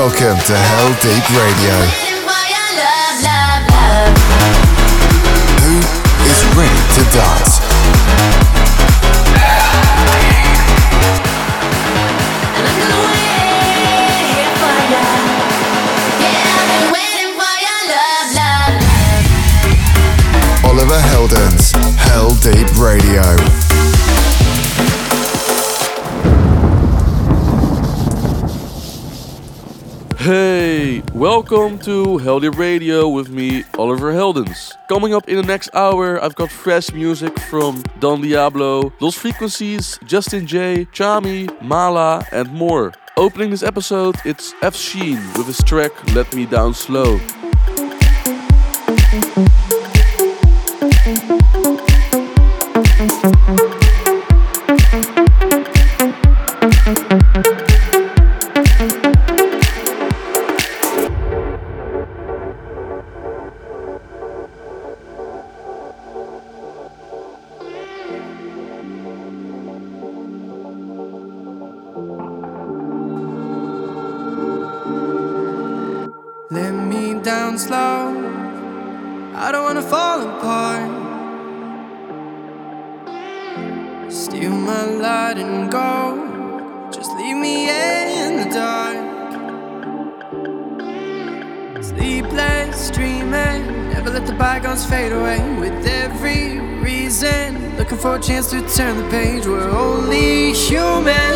Welcome to Heldeep Radio. Who is ready to dance? Oliver Heldens, Heldeep Radio. Hey, welcome to Heldeep Radio with me, Oliver Heldens. Coming up in the next hour, I've got fresh music from Don Diablo, Lost Frequencies, Justin J, Chami, Mala, and more. Opening this episode, it's F Sheen with his track Let Me Down Slow. human.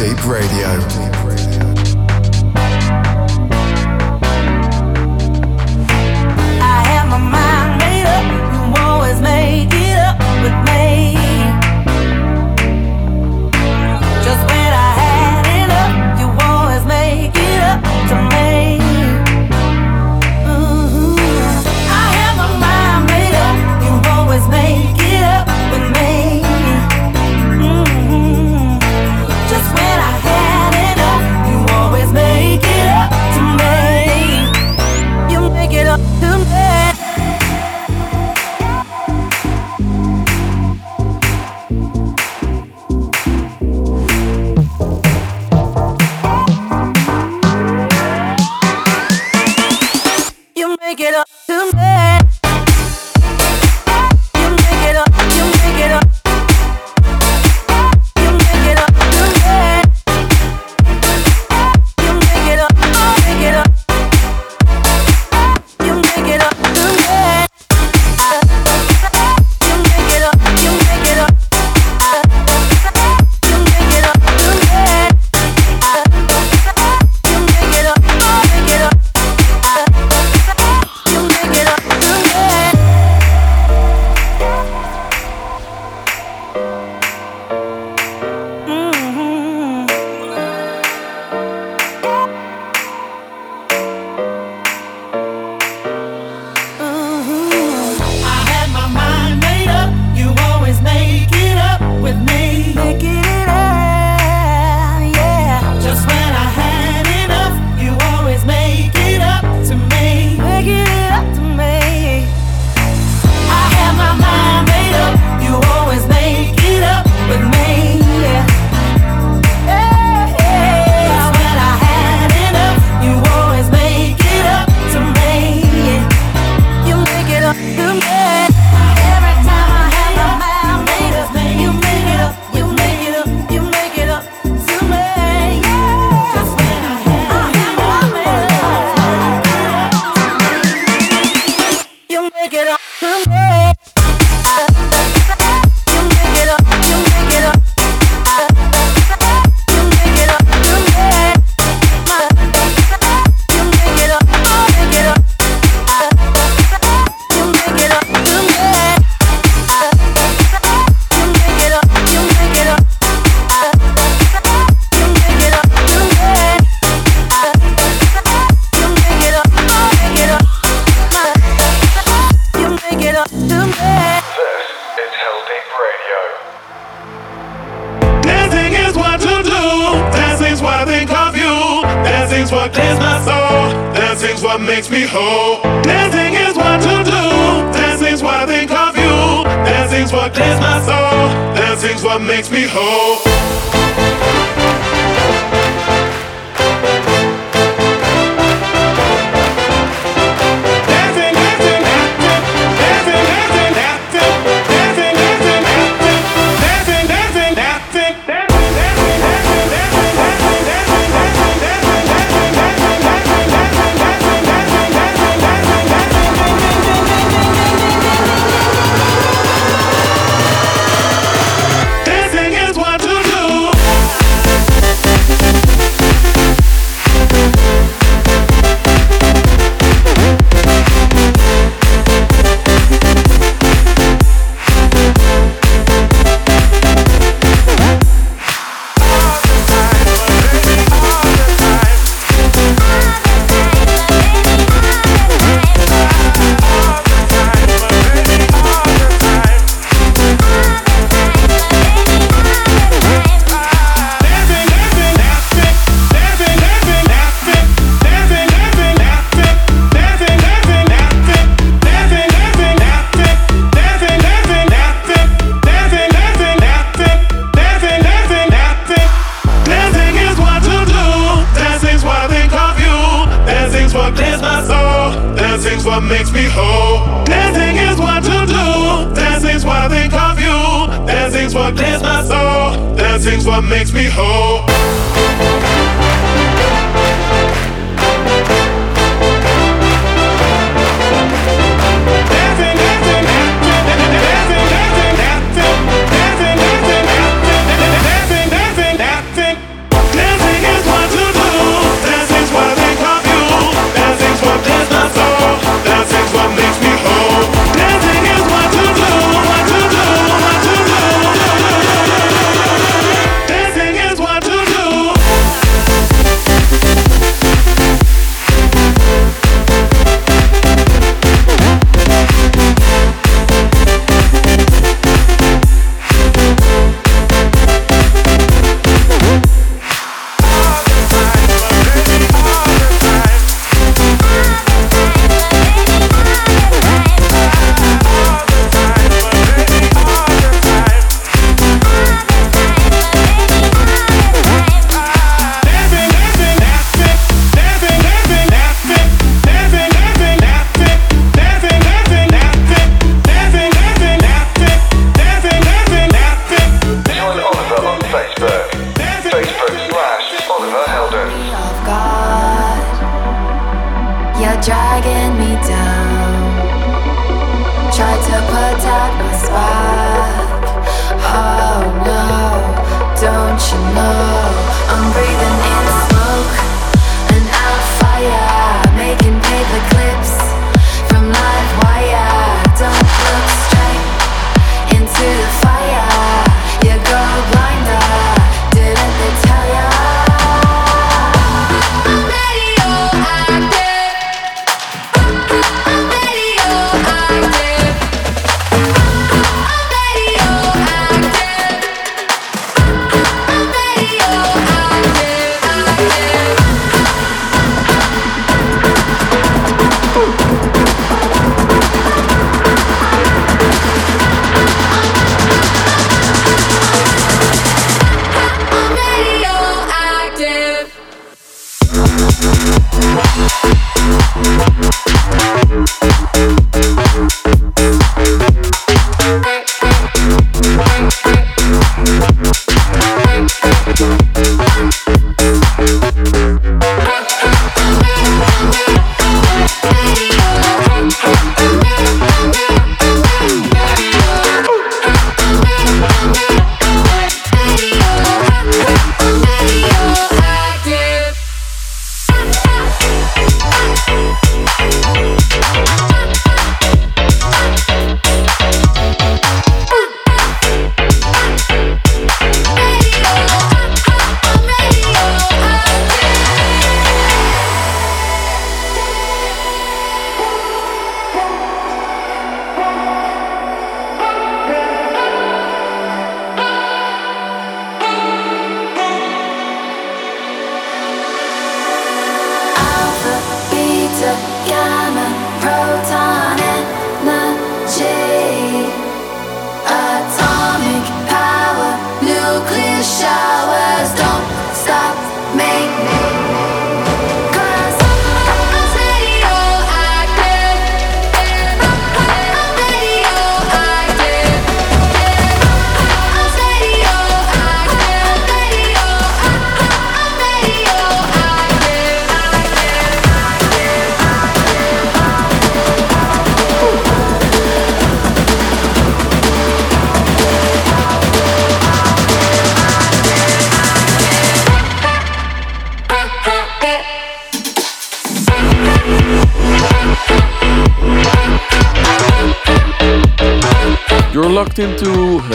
Heldeep Radio.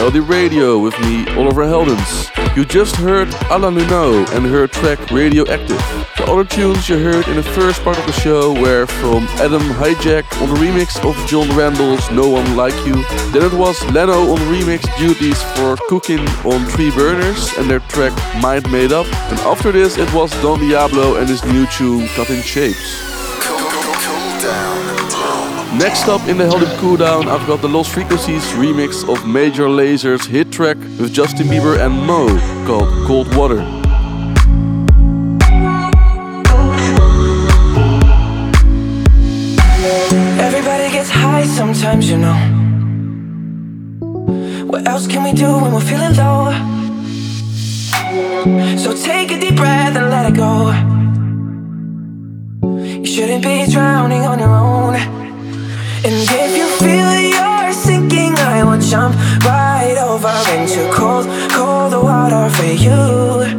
Heldeep Radio with me, Oliver Heldens. You just heard Alain Luno and her track Radioactive. The other tunes you heard in the first part of the show were from Adam Hijack on the remix of John Randall's No One Like You. Then it was Leno on remix duties for cooking on Three Burners and their track Mind Made Up. And after this it was Don Diablo and his new tune Cutting Shapes. Next up in the Heldeep Cooldown, I've got the Lost Frequencies remix of Major Lazer's hit track with Justin Bieber and MØ called Cold Water. Everybody gets high sometimes, you know. What else can we do when we're feeling low? So take a deep breath and let it go. You shouldn't be drowning on your own. And if you feel you're sinking, I will jump right over into cold, cold water for you.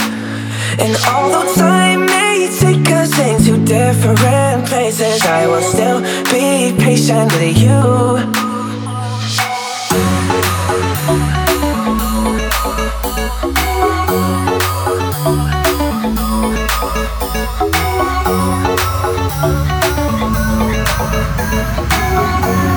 And although time may take us into different places, I will still be patient with you. Música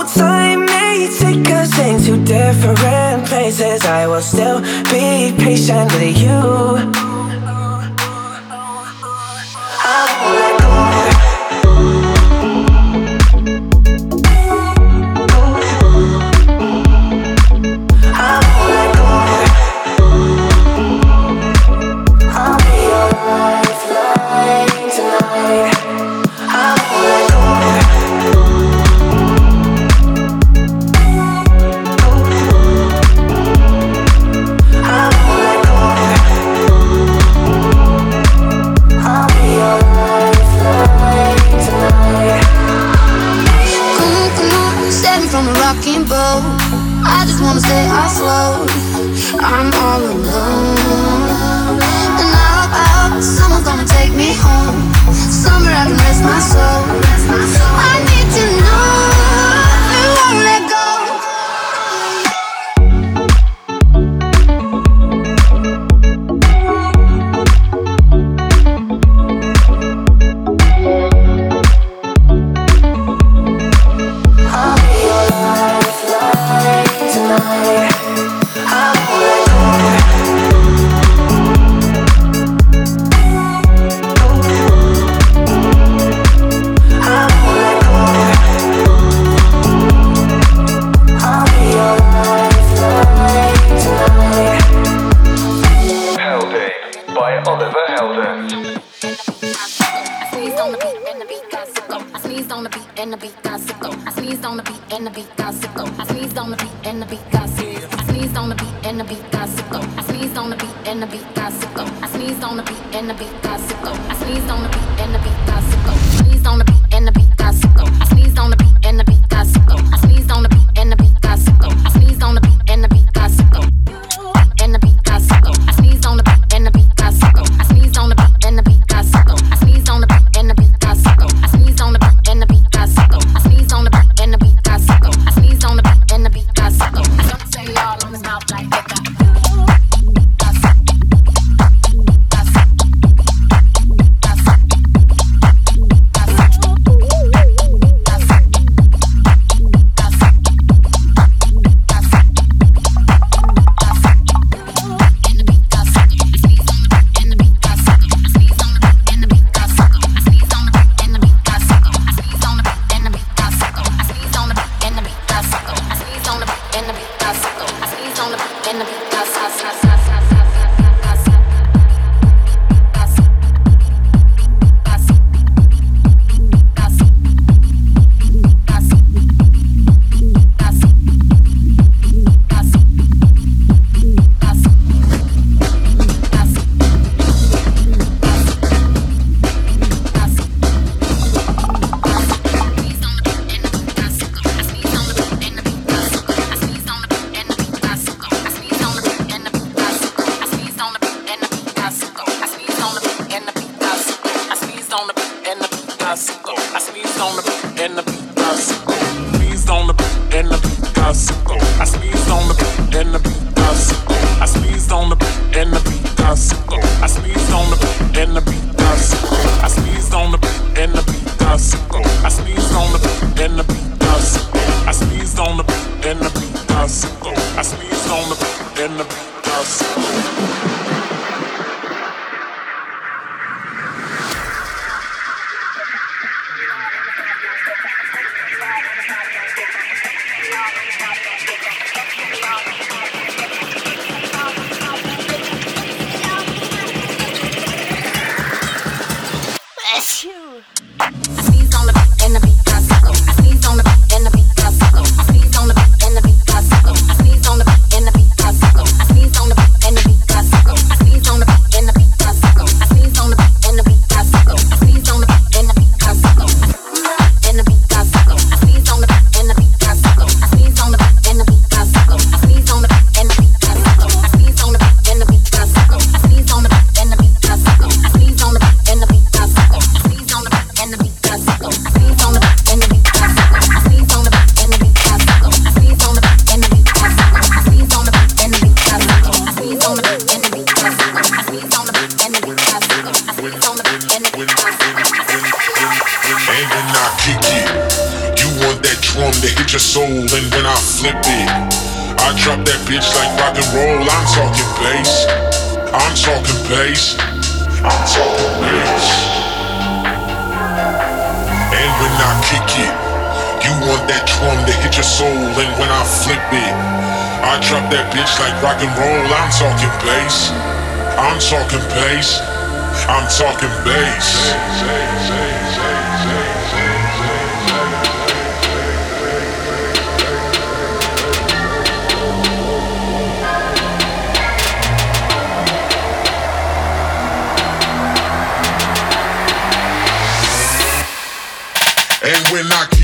take us into different places, I will still be patient with you. at your soul, and when I flip it, I drop that bitch like rock and roll. I'm talking bass. I'm talking bass. I'm talking bass. And when I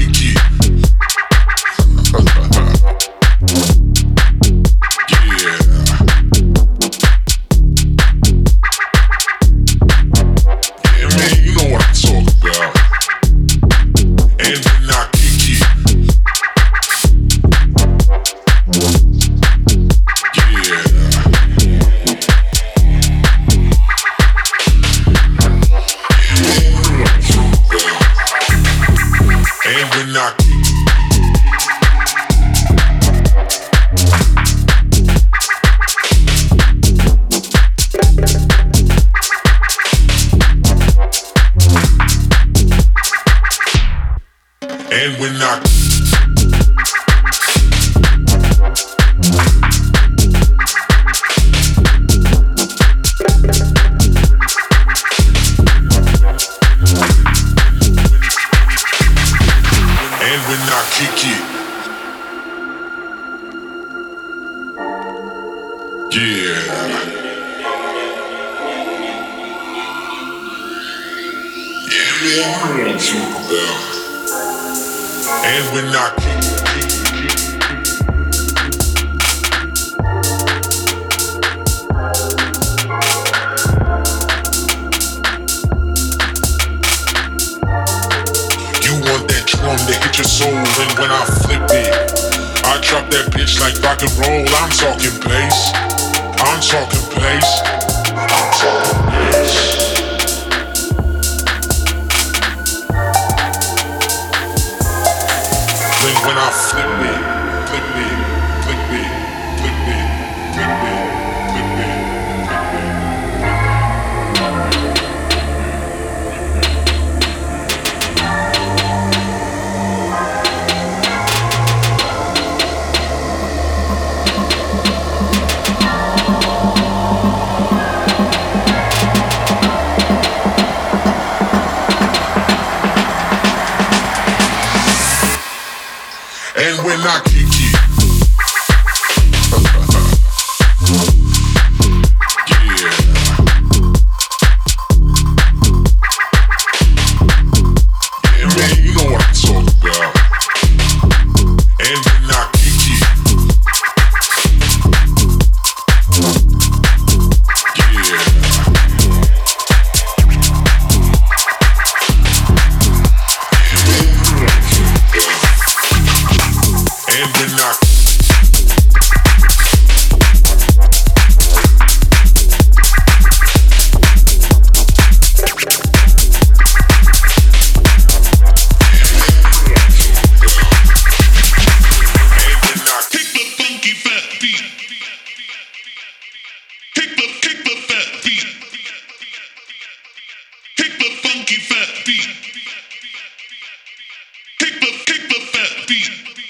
your soul, and when I flip it, I drop that bitch like rock and roll. I'm talking place, I'm talking place, I'm talking place. Then when I flip it. beat.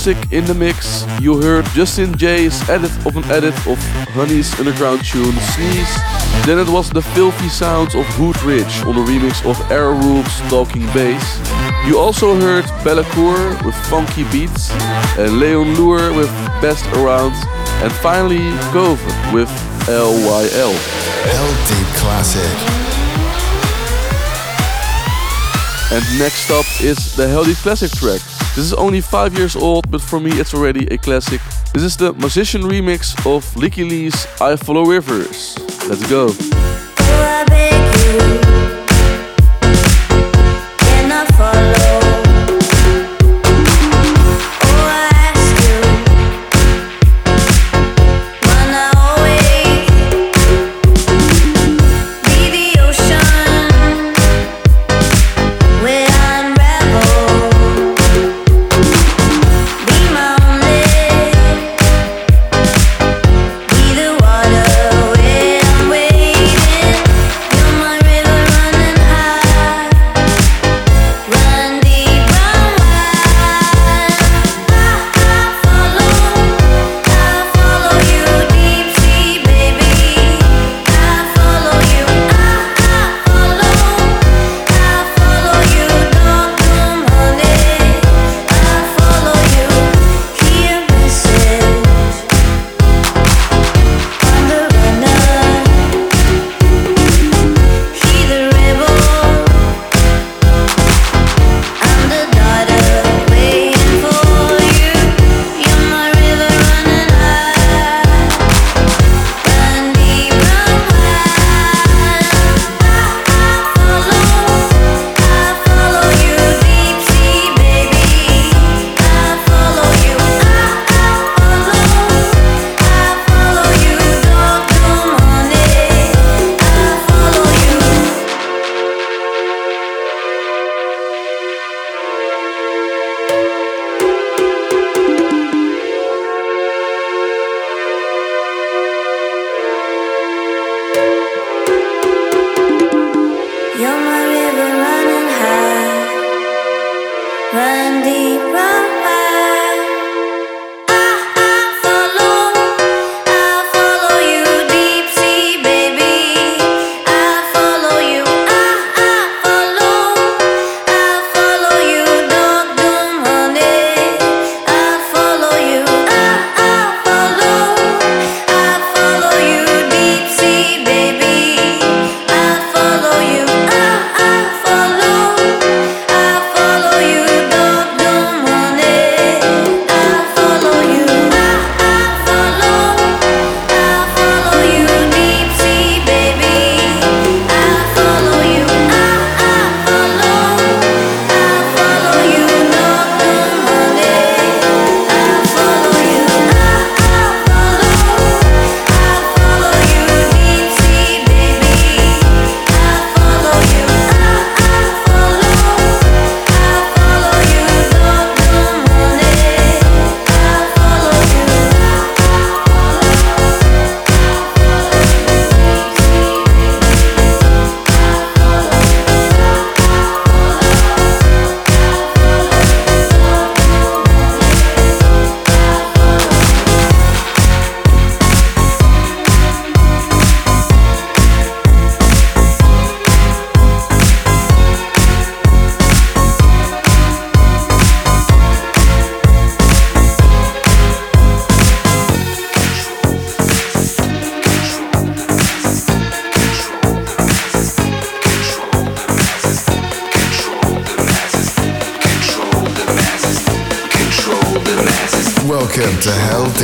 Music in the mix. You heard Justin Jay's edit of an edit of Honey's underground tune Sneeze. Then it was the filthy sounds of Hood Rich on the remix of Airroof's Talking Bass. You also heard Bellacour with Funky Beats and Leon Lour with Best Around. And finally Cove with LYL. LD Classic. And next up is the Heldeep Classic track. This is only 5 years old, but for me it's already a classic. This is the Magician remix of Lykke Li's I Follow Rivers. Let's go.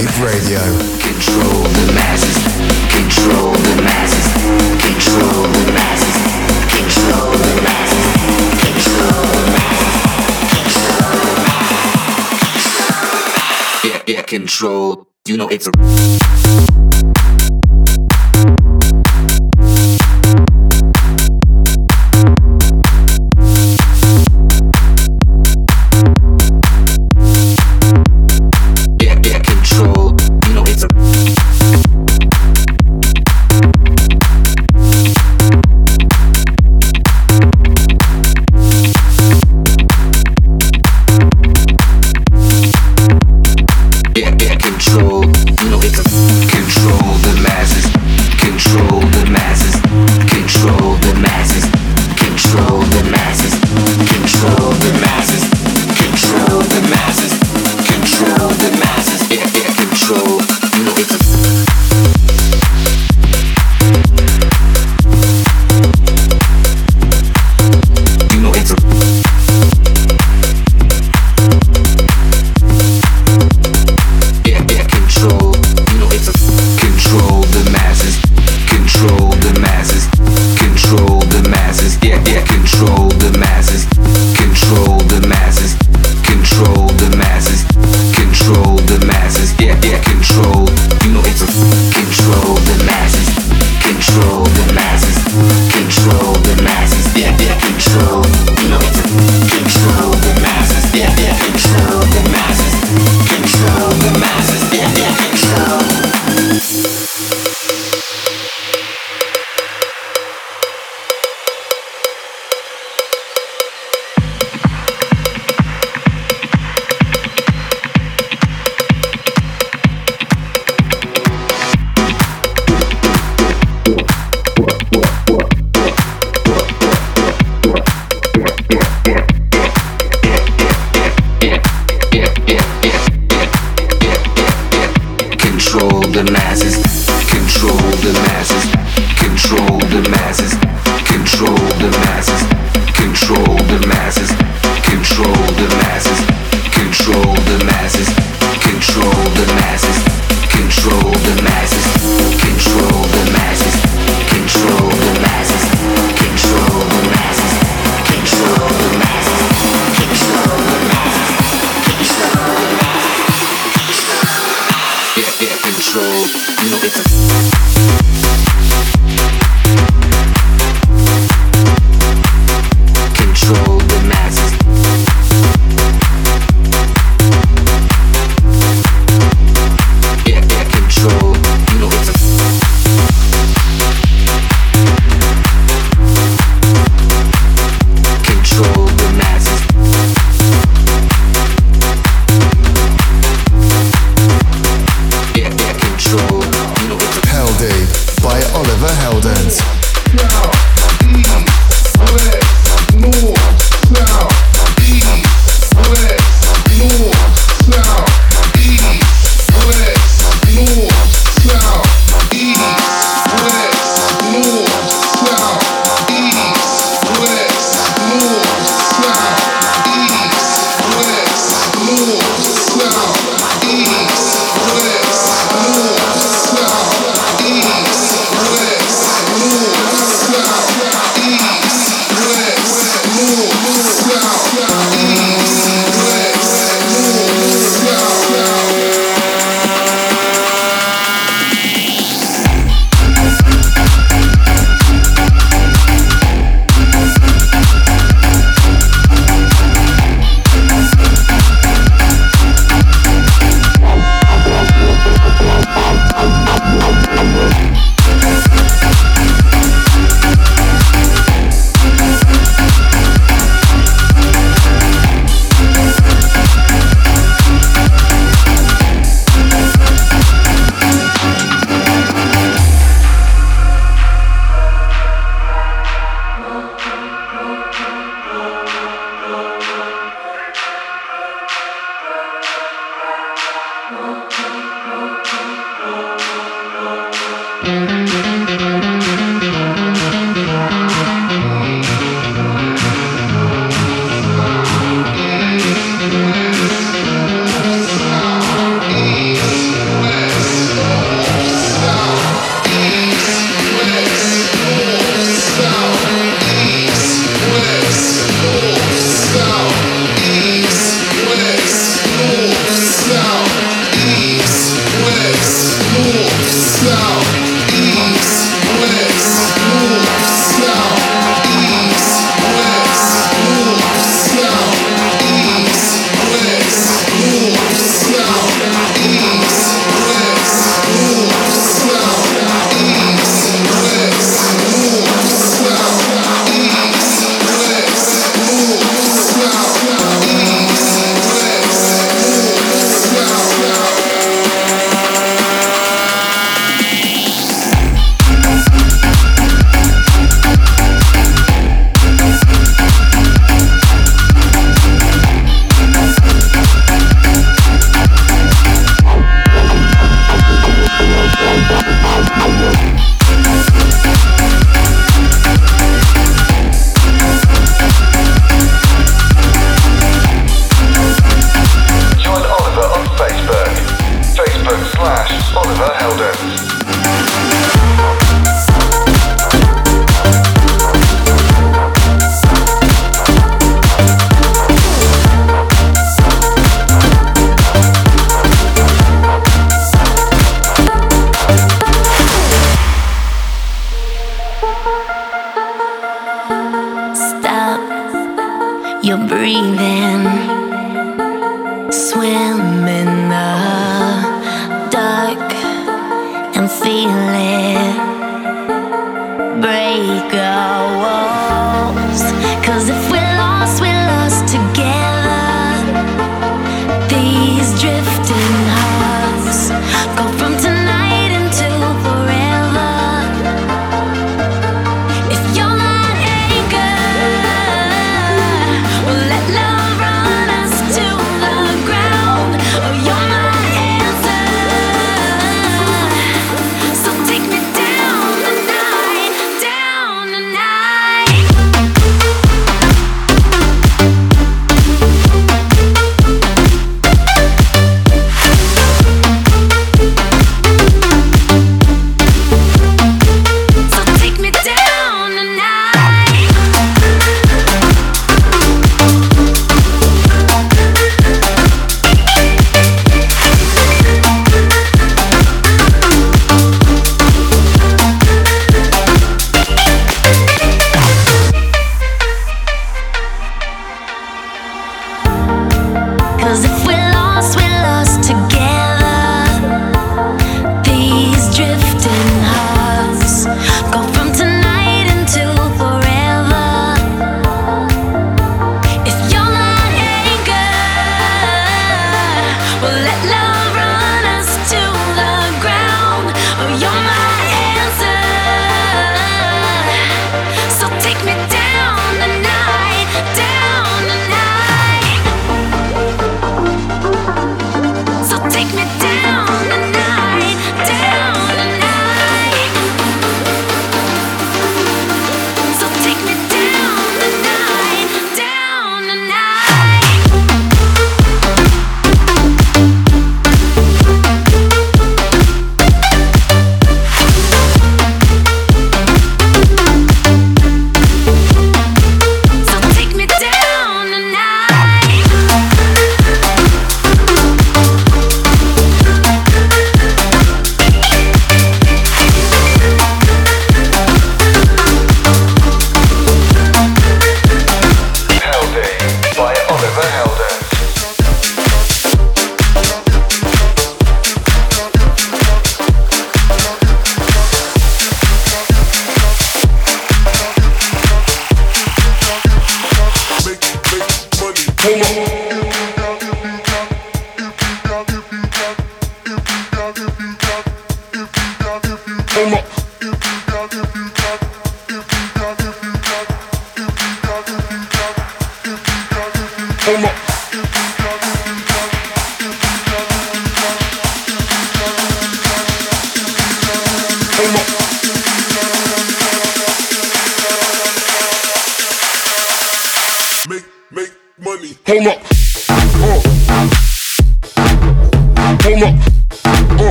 Deep Radio. Control the masses. Control the masses. Control the masses. Control the masses. Control the masses. Control the masses. Yeah, yeah, control. You know it's a.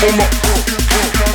Heldeep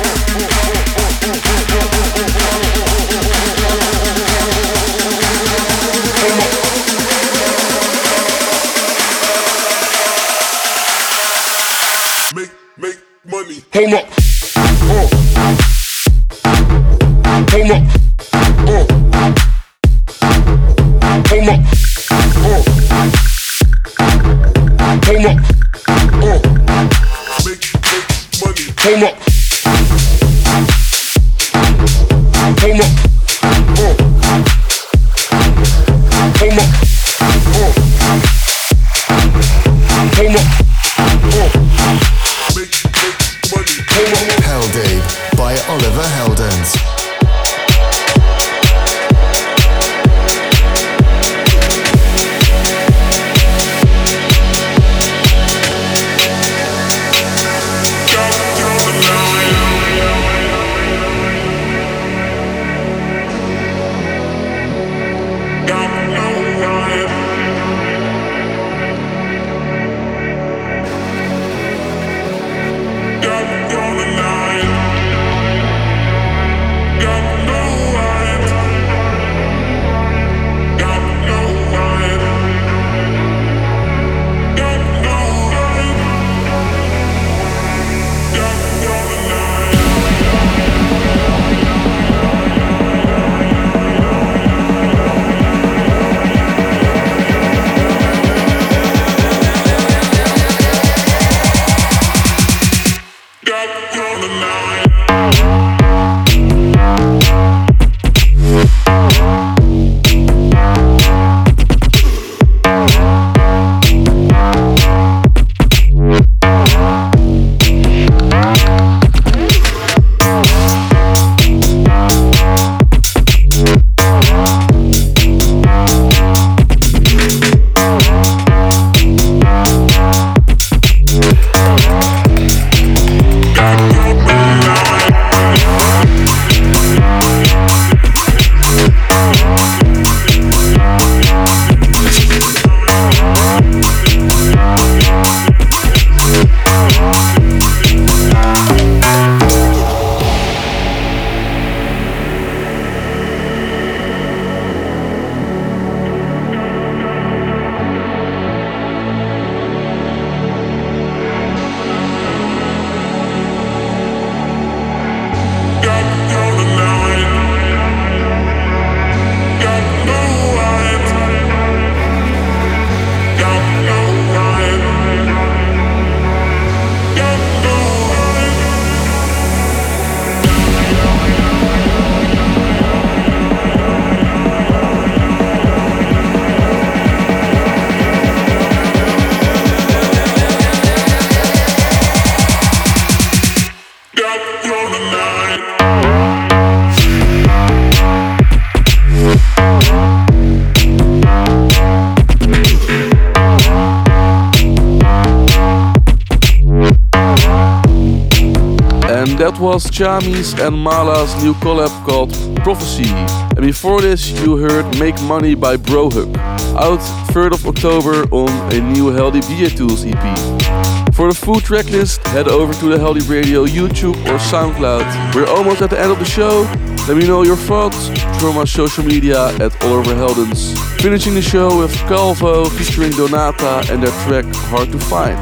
was Chamis and Mala's new collab called Prophecy. And before this, you heard Make Money by Brohug, out 3rd of October on a new Heldeep DJ Tools EP. For the full tracklist, head over to the Heldeep Radio YouTube or SoundCloud. We're almost at the end of the show. Let me know your thoughts from my social media at Oliver Heldens. Finishing the show with Calvo featuring Donata and their track Hard to Find.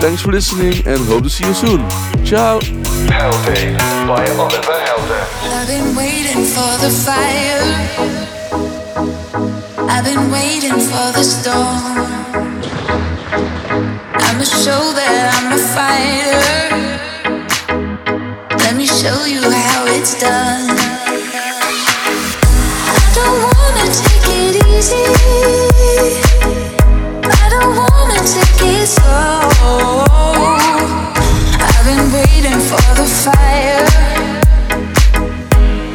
Thanks for listening and hope to see you soon. Ciao! By Oliver. I've been waiting for the fire. I've been waiting for the storm. I'ma show that I'm a fighter. Let me show you how it's done. I don't wanna take it easy. I don't wanna take it slow waiting for the fire.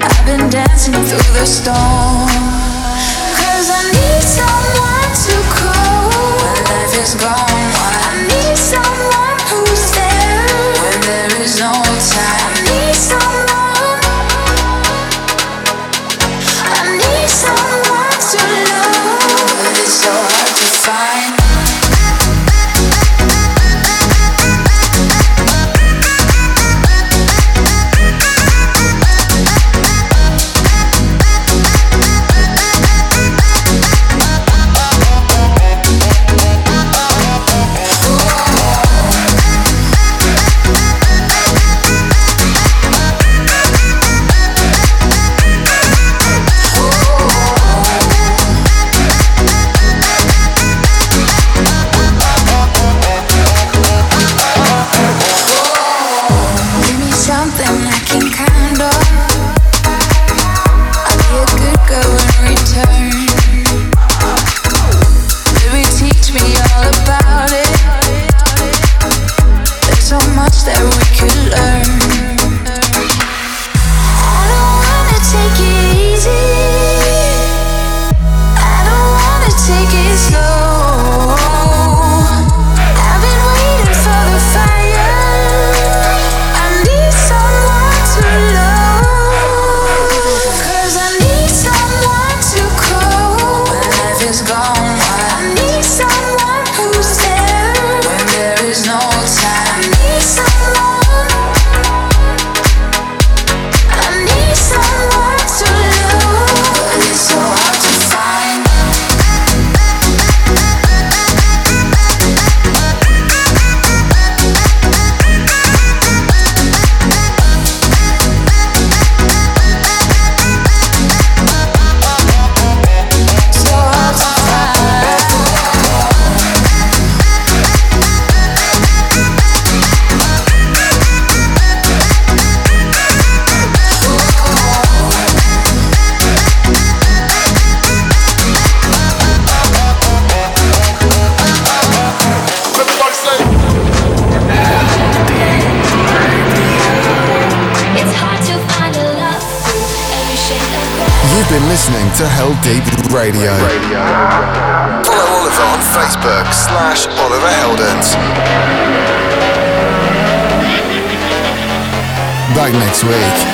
I've been dancing through the storm. Cause I need someone to call when life is gone. Next week.